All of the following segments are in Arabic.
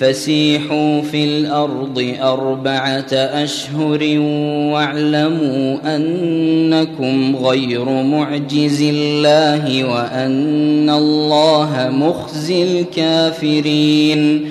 فسيحوا في الأرض أربعة أشهر واعلموا أنكم غير معجز الله وأن الله مخزي الكافرين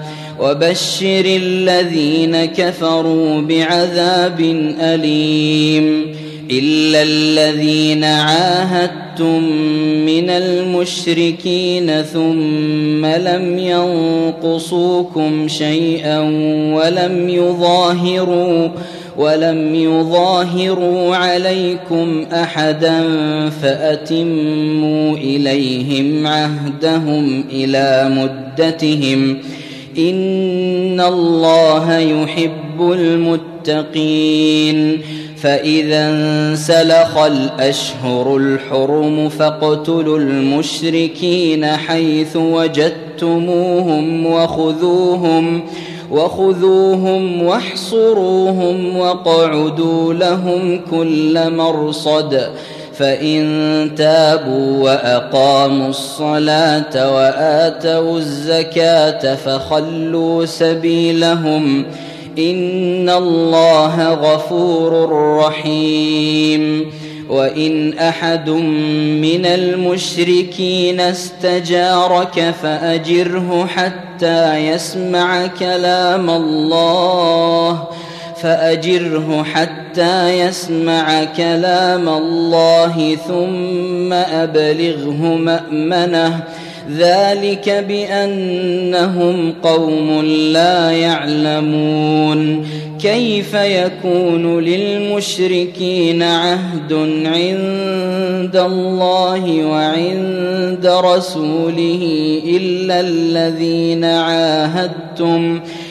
وبشر الذين كفروا بعذاب أليم إلا الذين عاهدتم من المشركين ثم لم ينقصوكم شيئا ولم يظاهروا ولم يظاهروا عليكم أحدا فأتموا إليهم عهدهم إلى مدتهم ان الله يحب المتقين فاذا انسلخ الاشهر الحرم فاقتلوا المشركين حيث وجدتموهم وخذوهم وخذوهم واحصروهم واقعدوا لهم كل مرصد فإن تابوا وأقاموا الصلاة وآتوا الزكاة فخلوا سبيلهم إن الله غفور رحيم وإن أحد من المشركين استجارك فأجره حتى يسمع كلام الله فأجره حتى يسمع كلام الله ثم أبلغه مأمنه. ذلك بأنهم قوم لا يعلمون. كيف يكون للمشركين عهد عند الله وعند رسوله إلا الذين عاهدتم ۖ؟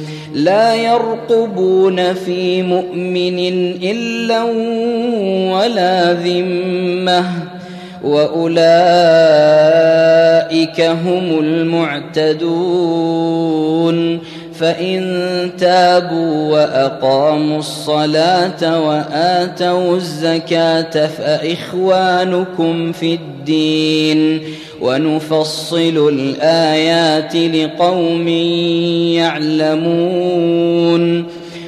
لا يرقبون في مؤمن إلا ولا ذمة. وأولئك هم المعتدون. فان تابوا واقاموا الصلاه واتوا الزكاه فاخوانكم في الدين ونفصل الايات لقوم يعلمون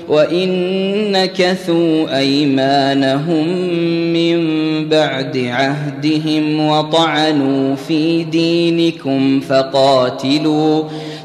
وان نكثوا ايمانهم من بعد عهدهم وطعنوا في دينكم فقاتلوا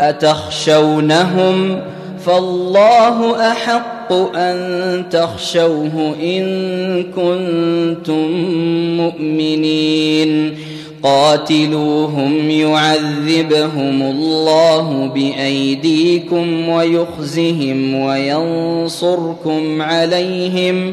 أتخشونهم فالله أحق أن تخشوه إن كنتم مؤمنين. قاتلوهم يعذبهم الله بأيديكم ويخزهم وينصركم عليهم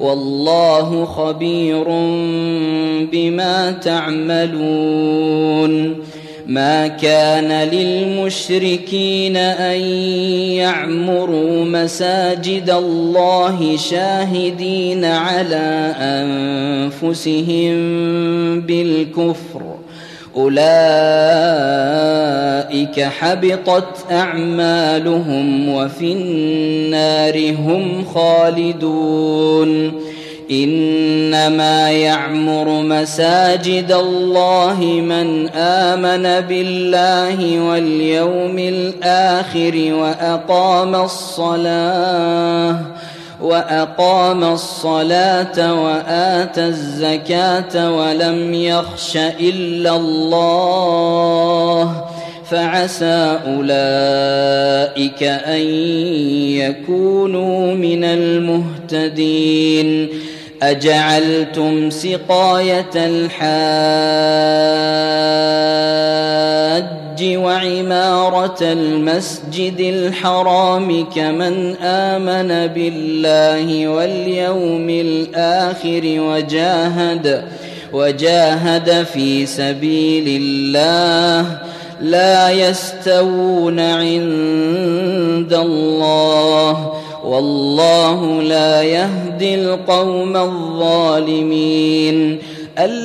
والله خبير بما تعملون. ما كان للمشركين أن يعمروا مساجد الله شاهدين على أنفسهم بالكفر. أولئك حبطت أعمالهم وفي النار هم خالدون. إنما يعمر مساجد الله من آمن بالله واليوم الآخر وأقام الصلاة. وأقام الصلاة وآتى الزكاة ولم يخش إلا الله فعسى أولئك أن يكونوا من المهتدين. أجعلتم سقاية الحاج الحج وعمارة المسجد الحرام كمن آمن بالله واليوم الآخر وجاهد وجاهد في سبيل الله لا يستوون عند الله والله لا يهدي القوم الظالمين.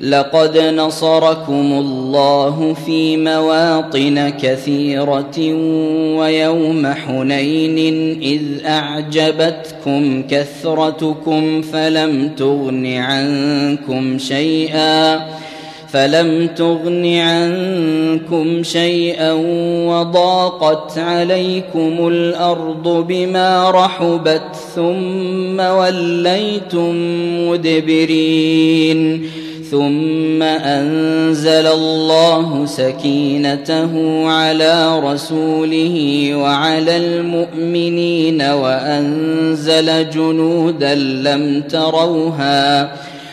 لقد نصركم الله في مواطن كثيرة ويوم حنين إذ أعجبتكم كثرتكم فلم تغن عنكم شيئا فلم تغن عنكم شيئا وضاقت عليكم الأرض بما رحبت ثم وليتم مدبرين ثم أنزل الله سكينته على رسوله وعلى المؤمنين وأنزل جنودا لم تروها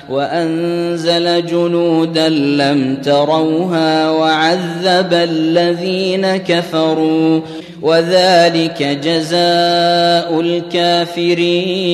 وأنزل جنودا لم تروها وعذب الذين كفروا وذلك جزاء الكافرين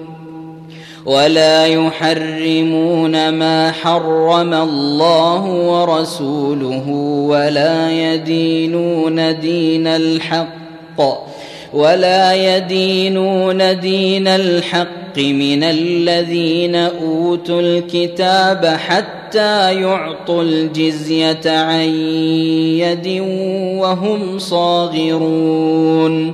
ولا يحرمون ما حرم الله ورسوله ولا يدينون دين الحق ولا يدينون دين الحق من الذين أوتوا الكتاب حتى يعطوا الجزية عن يد وهم صاغرون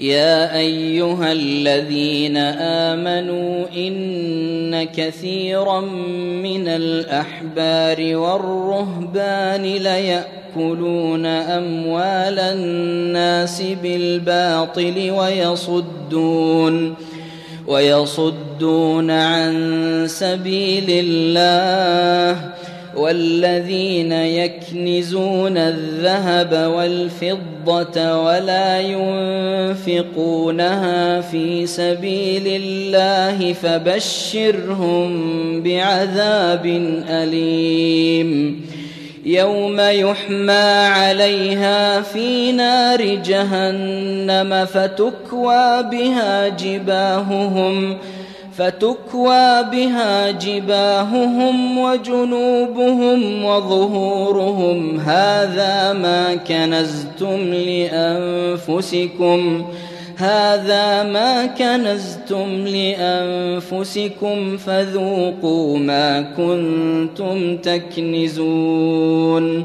يا أيها الذين آمنوا إن كثيرا من الأحبار والرهبان ليأكلون أموال الناس بالباطل ويصدون ويصدون عن سبيل الله والذين يكنزون الذهب والفضة ولا ينفقونها في سبيل الله فبشرهم بعذاب أليم. يوم يحمى عليها في نار جهنم فتكوى بها جباههم ۖ فتكوى بها جباههم وجنوبهم وظهورهم. هذا ما كنزتم لأنفسكم. هذا ما كنزتم لأنفسكم. فذوقوا ما كنتم تكنزون.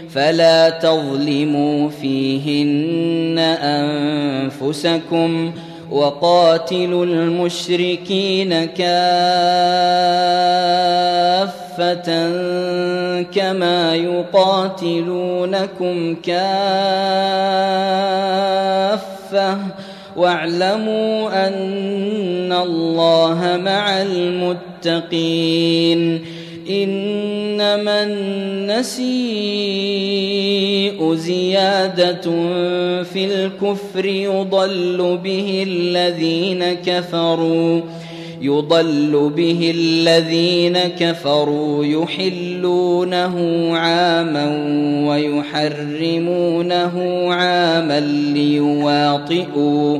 فلا تظلموا فيهن أنفسكم وقاتلوا المشركين كافة كما يقاتلونكم كافة. واعلموا أن الله مع المتقين. إنما النسيء زيادة في الكفر يضل به الذين كفروا يضل به الذين كفروا يحلونه عاما ويحرمونه عاما ليواطئوا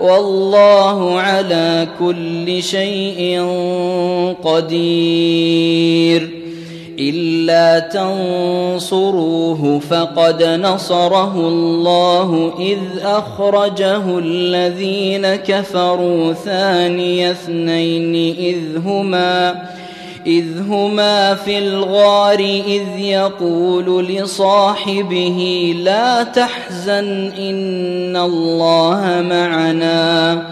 والله على كل شيء قدير. إلا تنصروه فقد نصره الله إذ أخرجه الذين كفروا ثاني اثنين إذ هما إذ هما في الغار إذ يقول لصاحبه لا تحزن إن الله معنا.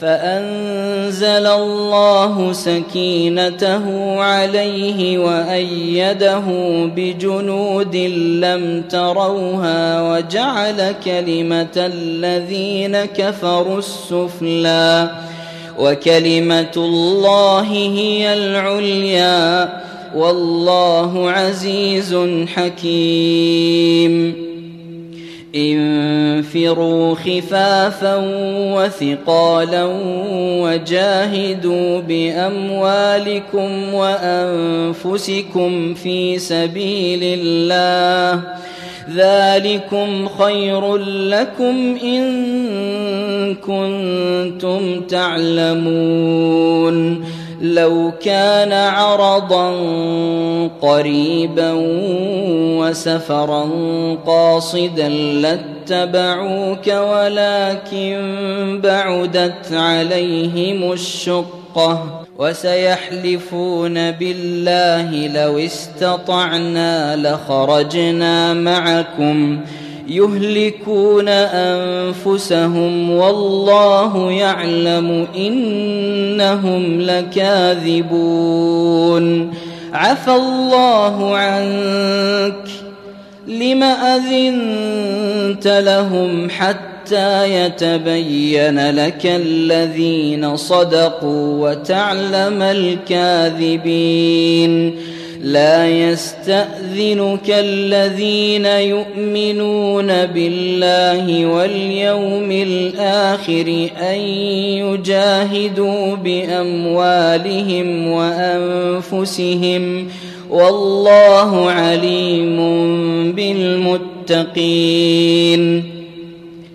فأنزل الله سكينته عليه وأيده بجنود لم تروها وجعل كلمة الذين كفروا السفلى. وكلمة الله هي العليا والله عزيز حكيم. انفروا خفافا وثقالا وجاهدوا بأموالكم وأنفسكم في سبيل الله. ذلكم خير لكم إن كنتم تعلمون. لو كان عرضا قريبا وسفرا قاصدا لاتبعوك ولكن بعدت عليهم الشقة. وسيحلفون بالله لو استطعنا لخرجنا معكم يهلكون أنفسهم والله يعلم إنهم لكاذبون عفى الله عنك لم أذنت لهم حتى حتى يتبين لك الذين صدقوا وتعلم الكاذبين. لا يستأذنك الذين يؤمنون بالله واليوم الآخر أن يجاهدوا بأموالهم وأنفسهم. والله عليم بالمتقين.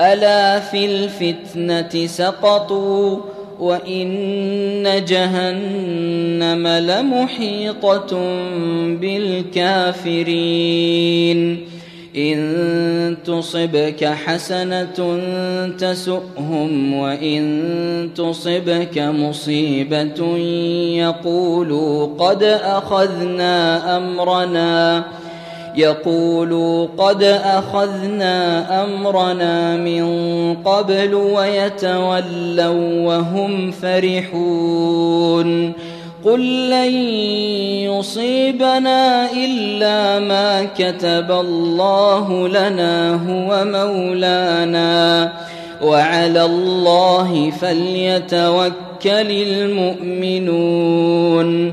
ألا في الفتنة سقطوا وإن جهنم لمحيطة بالكافرين. إن تصبك حسنة تسؤهم وإن تصبك مصيبة يقولوا قد أخذنا أمرنا. يقولوا قد أخذنا أمرنا من قبل ويتولوا وهم فرحون. قل لن يصيبنا إلا ما كتب الله لنا هو مولانا. وعلى الله فليتوكل المؤمنون.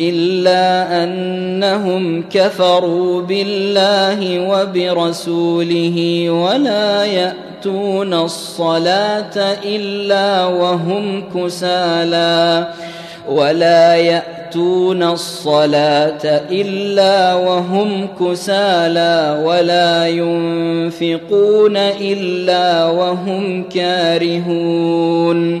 إلا أنهم كفروا بالله وبرسوله ولا يأتون الصلاة إلا وهم كسالى ولا يأتون الصلاة إلا وهم كسالى ولا ينفقون إلا وهم كارهون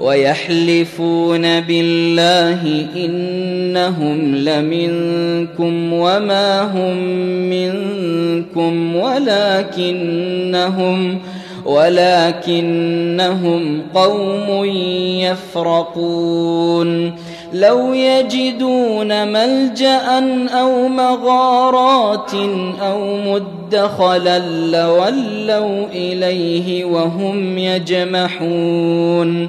ويحلفون بالله إنهم لمنكم وما هم منكم ولكنهم ولكنهم قوم يفرقون لو يجدون ملجأ أو مغارات أو مدخلا لولوا إليه وهم يجمحون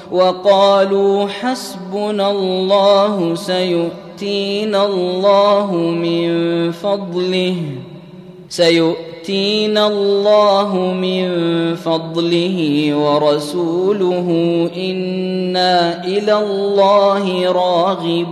وقالوا حسبنا الله سيؤتينا الله من فضله سيؤتينا يؤتينا الله من فضله ورسوله إنا إلى الله راغبون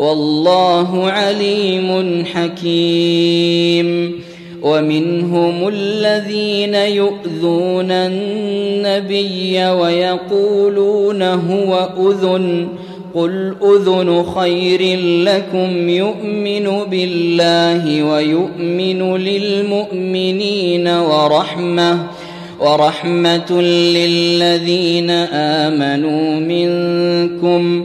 والله عليم حكيم. ومنهم الذين يؤذون النبي ويقولون هو أذن. قل أذن خير لكم يؤمن بالله ويؤمن للمؤمنين ورحمة ورحمة للذين آمنوا منكم.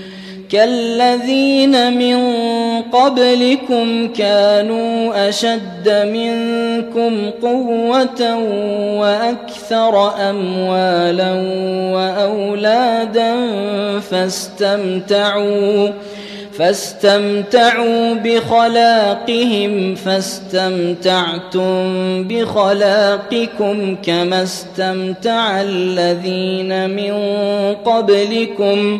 كالذين من قبلكم كانوا أشد منكم قوة وأكثر أموالا وأولادا فاستمتعوا فاستمتعوا بخلاقهم فاستمتعتم بخلاقكم كما استمتع الذين من قبلكم.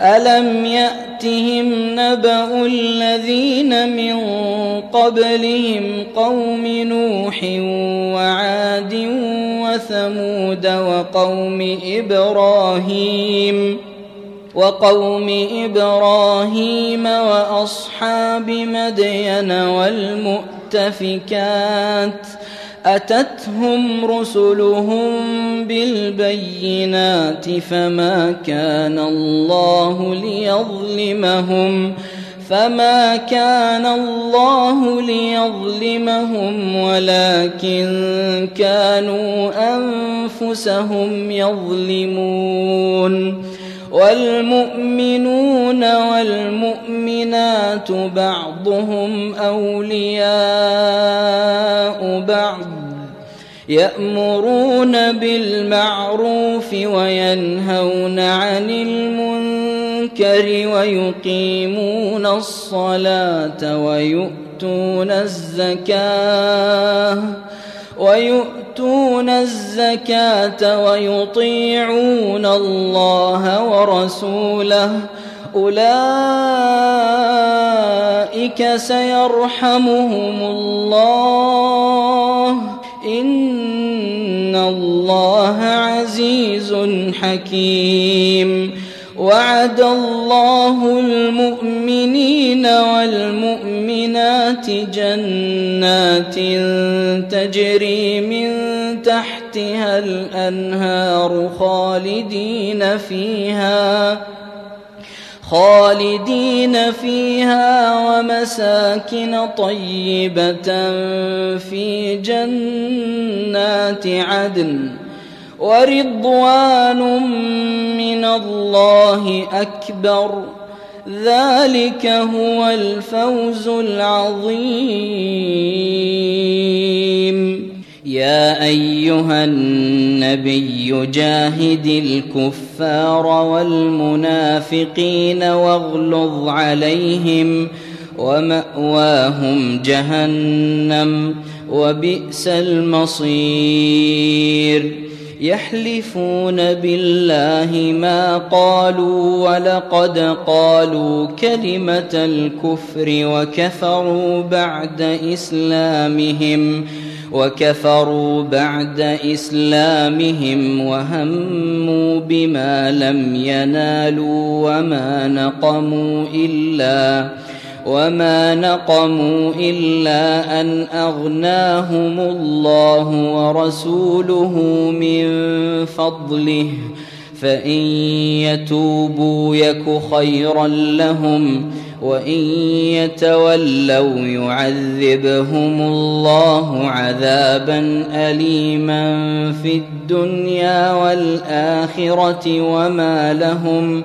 ألم يأتهم نبأ الذين من قبلهم قوم نوح وعاد وثمود وقوم إبراهيم وقوم إبراهيم وأصحاب مدين والمؤتفكات ۖ أتتهم رسلهم بالبينات فما كان الله ليظلمهم فما كان الله ليظلمهم ولكن كانوا أنفسهم يظلمون والمؤمنون والمؤمنات بعضهم أولياء بعض يأمرون بالمعروف وينهون عن المنكر ويقيمون الصلاة ويؤتون الزكاة ويؤتون الزكاة ويطيعون الله ورسوله. أولئك سيرحمهم الله. إن الله عزيز حكيم. وعد الله المؤمنين والمؤمنات جنات تجري من تحتها الأنهار خالدين فيها خالدين فيها ومساكن طيبة في جنات عدن. ورضوان من الله أكبر. ذلك هو الفوز العظيم. يا أيها النبي جاهد الكفار والمنافقين واغلظ عليهم ومأواهم جهنم وبئس المصير. يحلفون بالله ما قالوا ولقد قالوا كلمة الكفر وكفروا بعد إسلامهم وكفروا بعد إسلامهم وهموا بما لم ينالوا وما نقموا إلا وما نقموا الا ان اغناهم الله ورسوله من فضله فان يتوبوا يك خيرا لهم وان يتولوا يعذبهم الله عذابا اليما في الدنيا والاخره وما لهم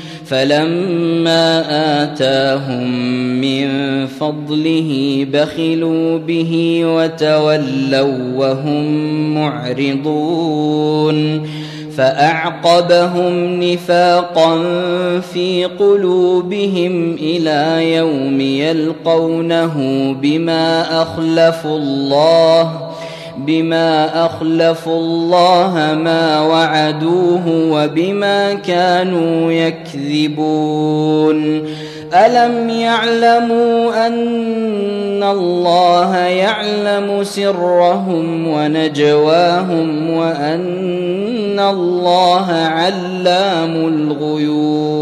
فلما آتاهم من فضله بخلوا به وتولوا وهم معرضون فأعقبهم نفاقا في قلوبهم إلى يوم يلقونه بما أخلفوا الله بما أخلفوا الله ما وعدوه وبما كانوا يكذبون. ألم يعلموا أن الله يعلم سرهم ونجواهم وأن الله علام الغيوب؟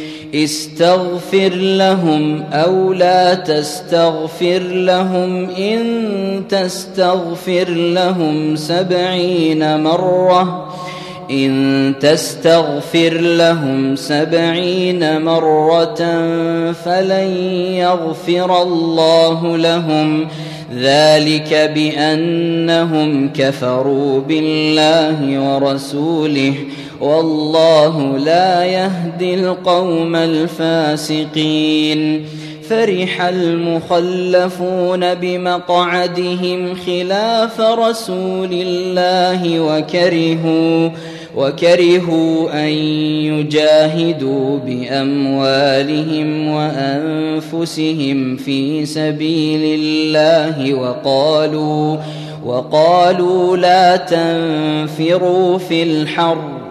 استغفر لهم أو لا تستغفر لهم إن تستغفر لهم سبعين مرة إن تستغفر لهم سبعين مرة فلن يغفر الله لهم. ذلك بأنهم كفروا بالله ورسوله والله لا يهدي القوم الفاسقين. فرح المخلفون بمقعدهم خلاف رسول الله وكرهوا وكرهوا أن يجاهدوا بأموالهم وأنفسهم في سبيل الله. وقالوا وقالوا لا تنفروا في الحرب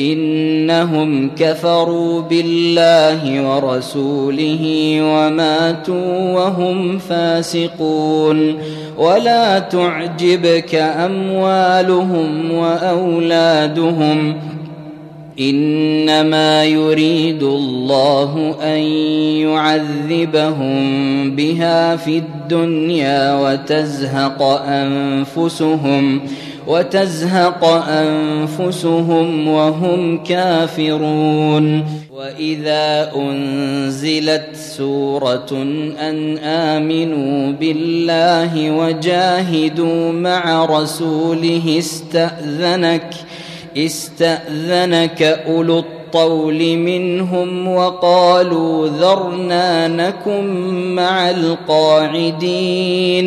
إنهم كفروا بالله ورسوله وماتوا وهم فاسقون. ولا تعجبك أموالهم وأولادهم. إنما يريد الله أن يعذبهم بها في الدنيا وتزهق أنفسهم. وتزهق أنفسهم وهم كافرون. وإذا أنزلت سورة أن آمنوا بالله وجاهدوا مع رسوله استأذنك استأذنك أولو الطول منهم وقالوا ذرنا نكن مع القاعدين.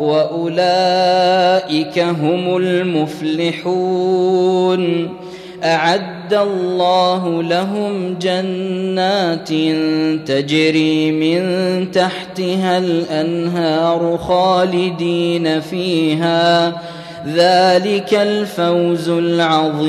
وأولئك هم المفلحون. أعد الله لهم جنات تجري من تحتها الأنهار خالدين فيها. ذلك الفوز العظيم.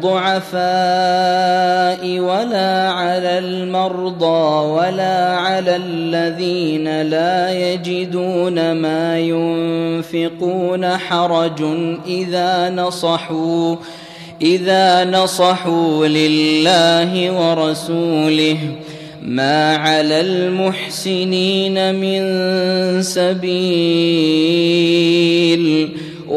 الضعفاء ولا على المرضى ولا على الذين لا يجدون ما ينفقون حرج إذا نصحوا إذا نصحوا لله ورسوله. ما على المحسنين من سبيل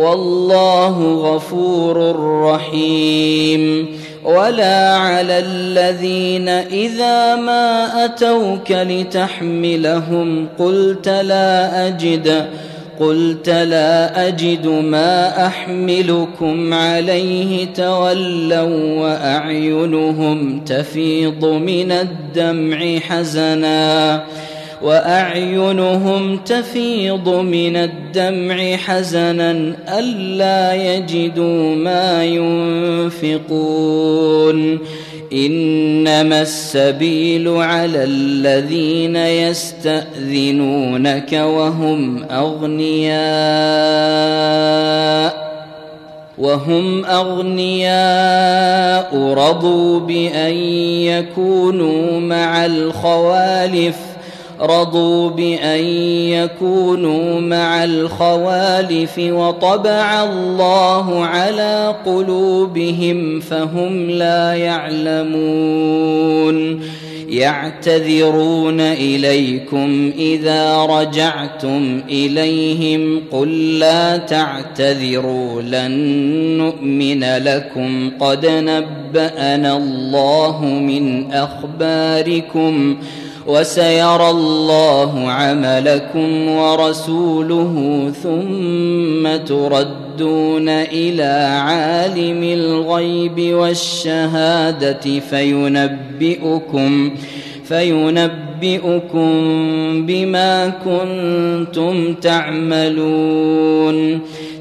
والله غفور رحيم. ولا على الذين إذا ما أتوك لتحملهم قلت لا أجد قلت لا أجد ما أحملكم عليه تولوا وأعينهم تفيض من الدمع حزنا. وأعينهم تفيض من الدمع حزنا ألا يجدوا ما ينفقون. إنما السبيل على الذين يستأذنونك وهم أغنياء وهم أغنياء رضوا بأن يكونوا مع الخوالف. رضوا بان يكونوا مع الخوالف وطبع الله على قلوبهم فهم لا يعلمون يعتذرون اليكم اذا رجعتم اليهم قل لا تعتذروا لن نؤمن لكم قد نبانا الله من اخباركم وسيرى الله عملكم ورسوله ثم تردون إلى عالم الغيب والشهادة فينبئكم فينبئكم بما كنتم تعملون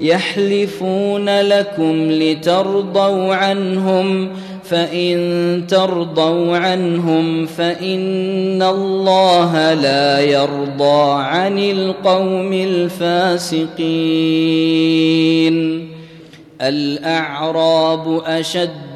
يحلفون لكم لترضوا عنهم فإن ترضوا عنهم فإن الله لا يرضى عن القوم الفاسقين. الأعراب أشد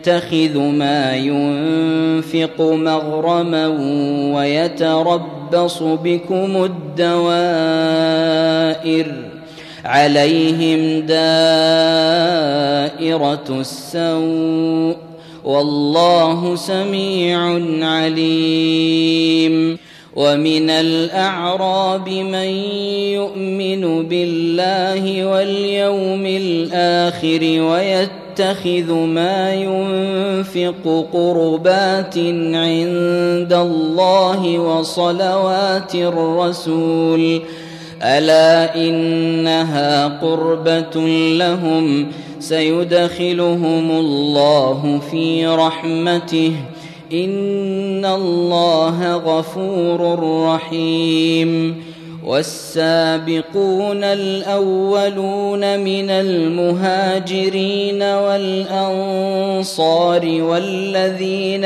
يتخذ ما ينفق مغرما ويتربص بكم الدوائر عليهم دائرة السوء والله سميع عليم ومن الأعراب من يؤمن بالله واليوم الآخر ويتبع يتخذ ما ينفق قربات عند الله وصلوات الرسول. ألا إنها قربة لهم؟ سيدخلهم الله في رحمته. إن الله غفور رحيم. والسابقون الأولون من المهاجرين والأنصار والذين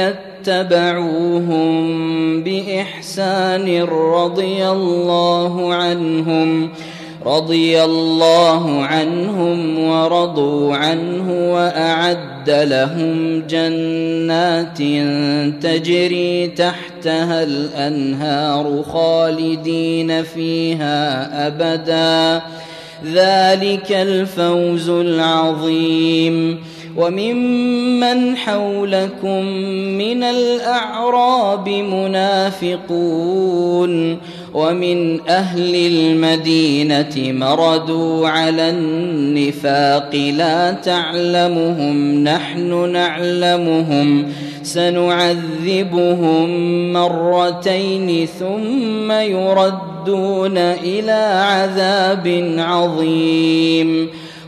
اتبعوهم بإحسان رضي الله عنهم رضي الله عنهم ورضوا عنه وأعد لهم جنات تجري تحتها الأنهار خالدين فيها أبدا. ذلك الفوز العظيم. وممن حولكم من الأعراب منافقون. ومن أهل المدينة مردوا على النفاق لا تعلمهم نحن نعلمهم سنعذبهم مرتين ثم يردون إلى عذاب عظيم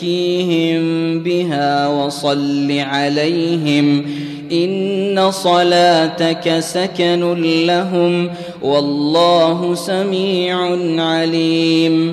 وزكيهم بها وصل عليهم إن صلاتك سكن لهم والله سميع عليم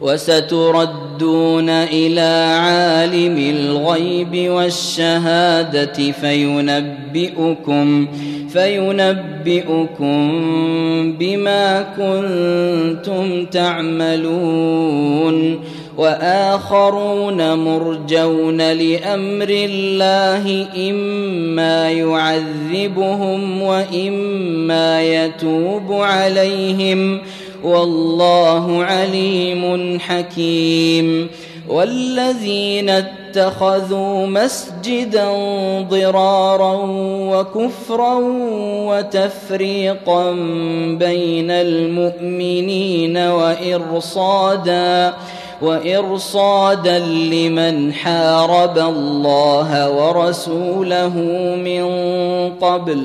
وستردون إلى عالم الغيب والشهادة فينبئكم فينبئكم بما كنتم تعملون. وآخرون مرجون لأمر الله إما يعذبهم وإما يتوب عليهم. والله عليم حكيم. والذين اتخذوا مسجدا ضرارا وكفرا وتفريقا بين المؤمنين وإرصادا وإرصادا لمن حارب الله ورسوله من قبل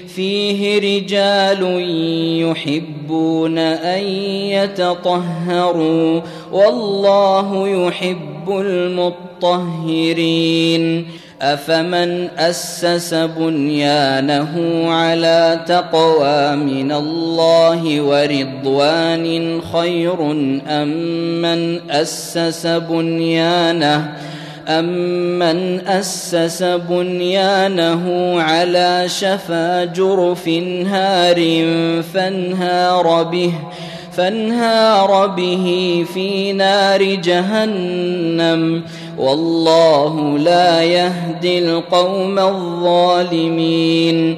فيه رجال يحبون أن يتطهروا والله يحب المطهرين. أفمن أسس بنيانه على تقوى من الله ورضوان خير أم من أسس بنيانه أمن أسس بنيانه على شفا جرف هار فانهار به فانهار به في نار جهنم. والله لا يهدي القوم الظالمين.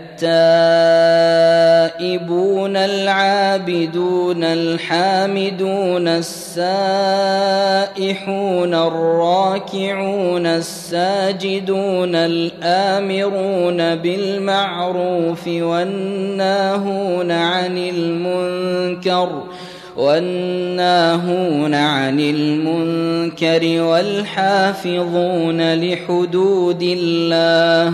التائبون العابدون الحامدون السائحون الراكعون الساجدون الآمرون بالمعروف والناهون عن المنكر والناهون عن المنكر والحافظون لحدود الله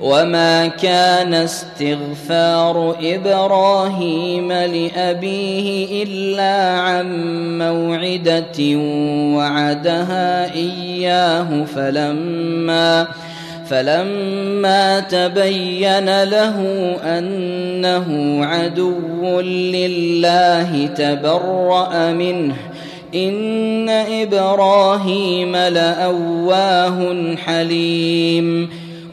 وما كان استغفار إبراهيم لابيه الا عن موعده وعدها اياه فلما فلما تبين له انه عدو لله تبرا منه ان إبراهيم لاواه حليم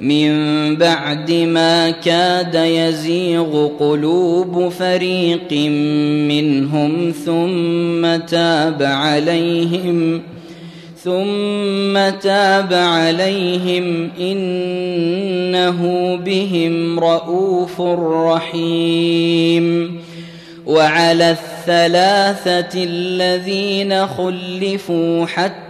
من بعد ما كاد يزيغ قلوب فريق منهم ثم تاب عليهم ثم تاب عليهم إنه بهم رءوف رحيم. وعلى الثلاثة الذين خلفوا حتى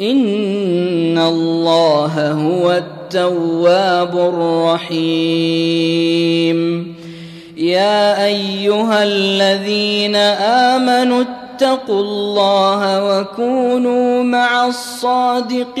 ان الله هو التواب الرحيم يا ايها الذين امنوا اتقوا الله وكونوا مع الصادقين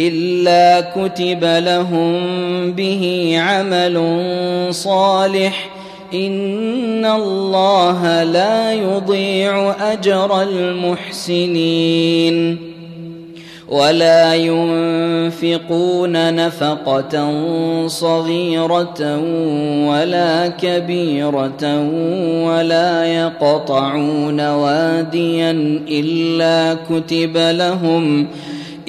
إلا كتب لهم به عمل صالح. إن الله لا يضيع أجر المحسنين. ولا ينفقون نفقة صغيرة ولا كبيرة ولا يقطعون واديا إلا كتب لهم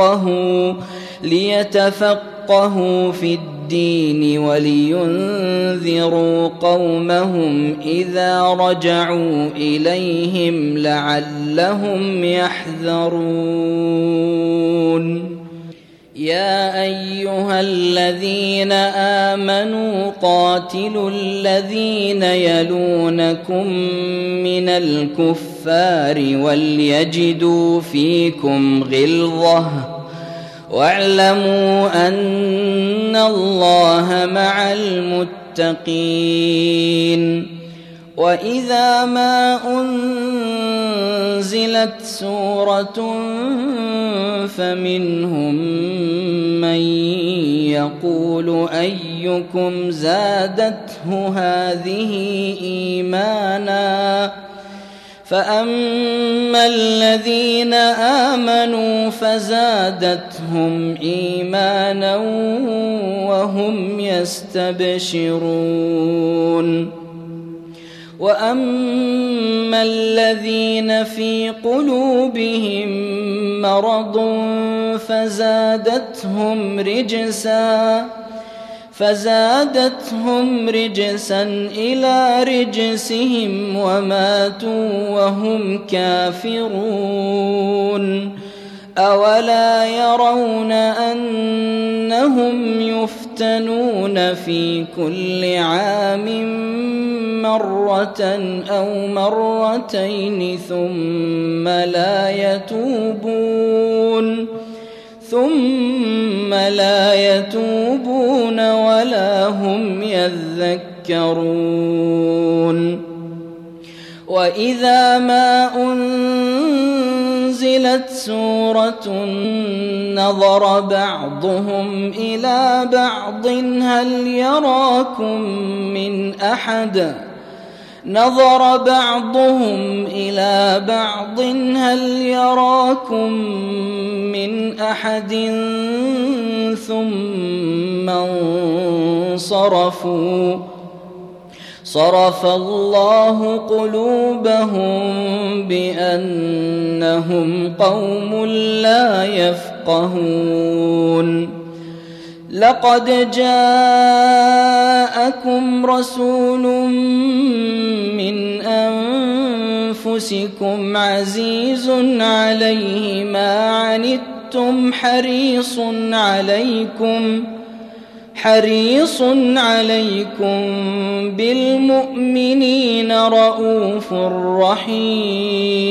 ليتفقهوا ليتفقهوا في الدين ولينذروا قومهم إذا رجعوا إليهم لعلهم يحذرون. يا أيها الذين آمنوا قاتلوا الذين يلونكم من الكفار وليجدوا فيكم غلظة. واعلموا أن الله مع المتقين. وإذا ما أنزلت سورة فمنهم من يقول أيكم زادته هذه إيمانا فاما الذين امنوا فزادتهم ايمانا وهم يستبشرون واما الذين في قلوبهم مرض فزادتهم رجسا فزادتهم رجسا إلى رجسهم وماتوا وهم كافرون. أولا يرون أنهم يفتنون في كل عام مرة أو مرتين ثم لا يتوبون. ثم لا يتوبون. ولا هم يذكرون. وإذا ما أنزلت سورة نظر بعضهم إلى بعض هل يراكم من أحد؟ نظر بعضهم إلى بعض. هل يراكم من أحد؟ ثم انصرفوا. صرف الله قلوبهم بأنهم قوم لا يفقهون. لقد جاءكم رسول من أنفسكم عزيز عليه ما عنتم حريص عليكم حريص عليكم بالمؤمنين رءوف رحيم.